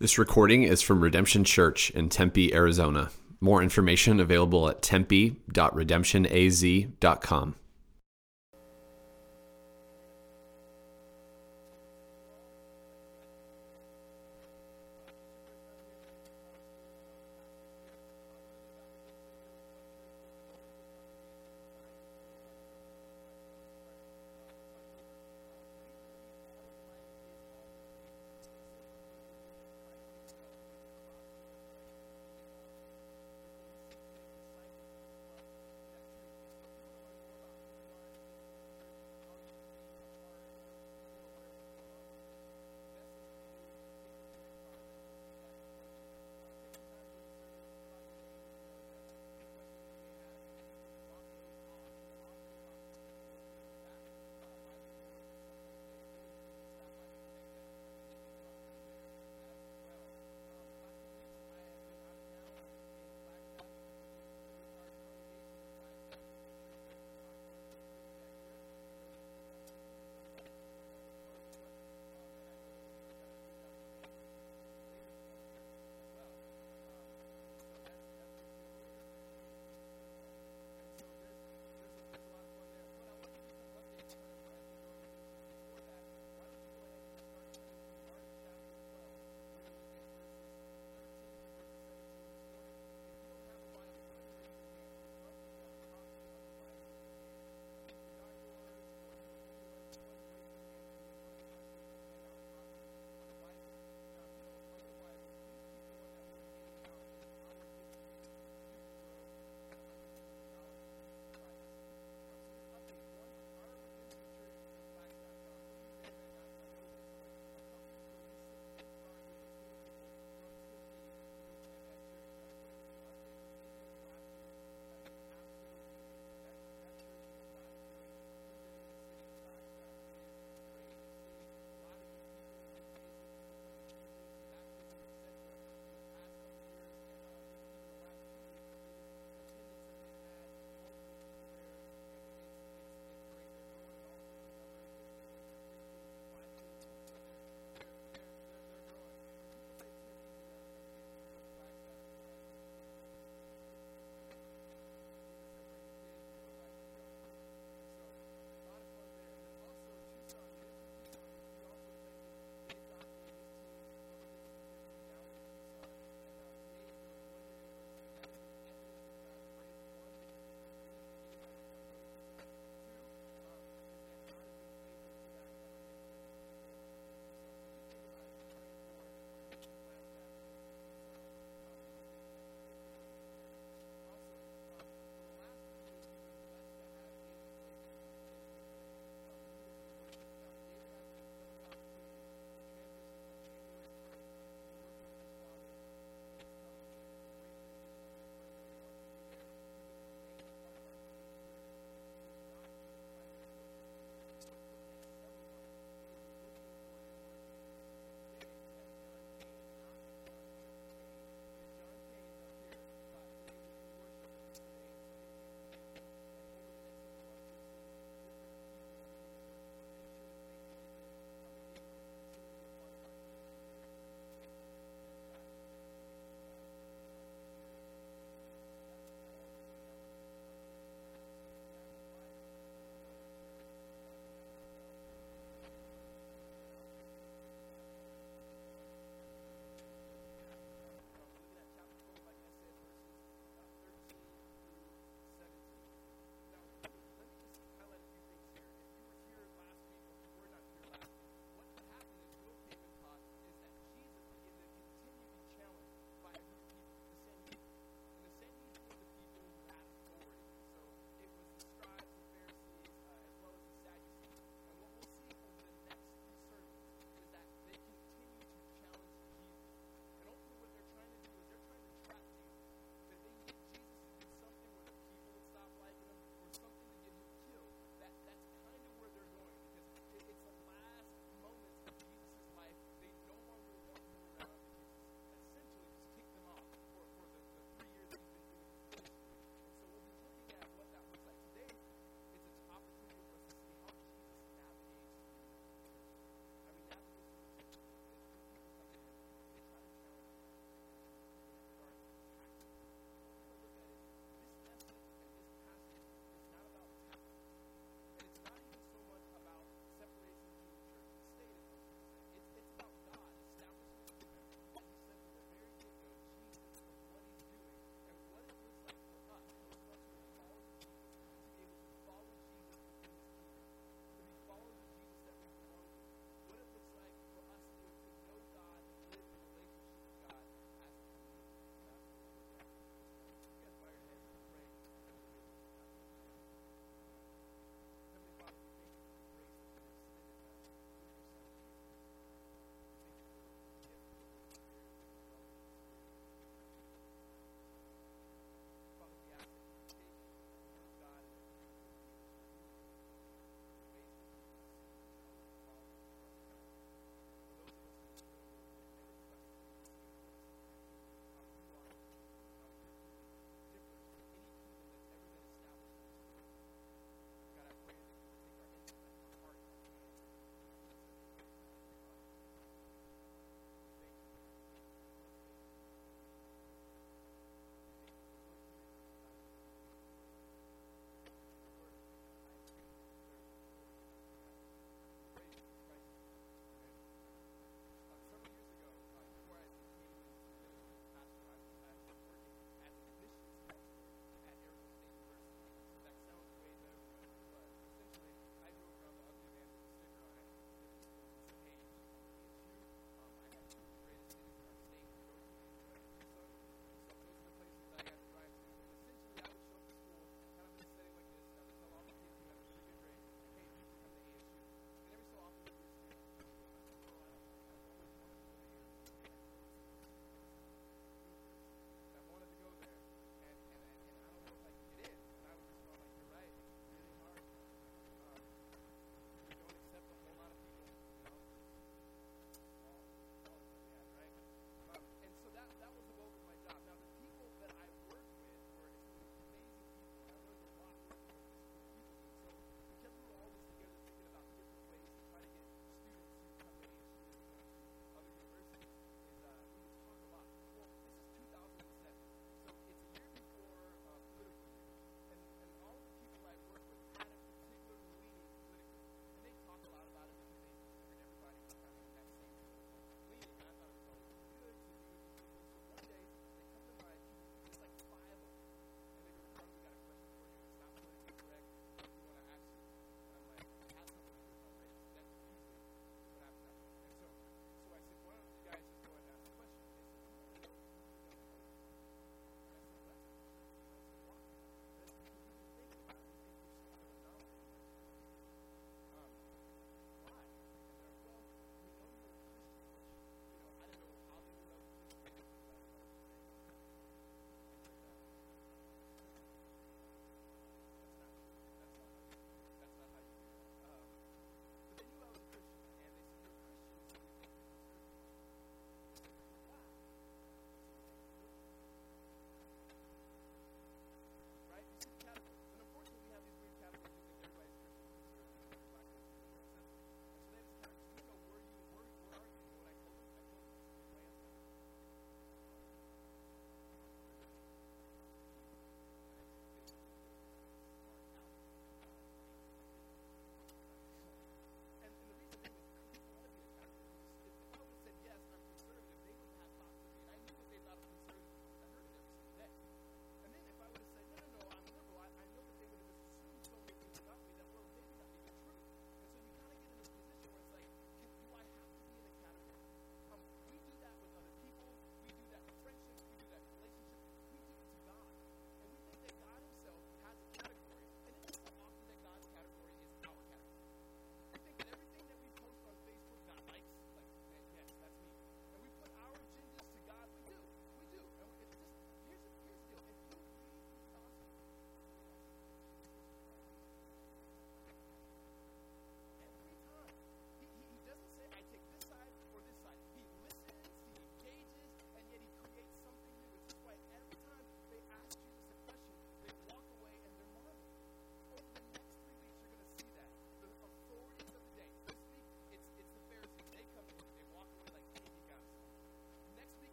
This recording is from Redemption Church in Tempe, Arizona. More information available at tempe.redemptionaz.com.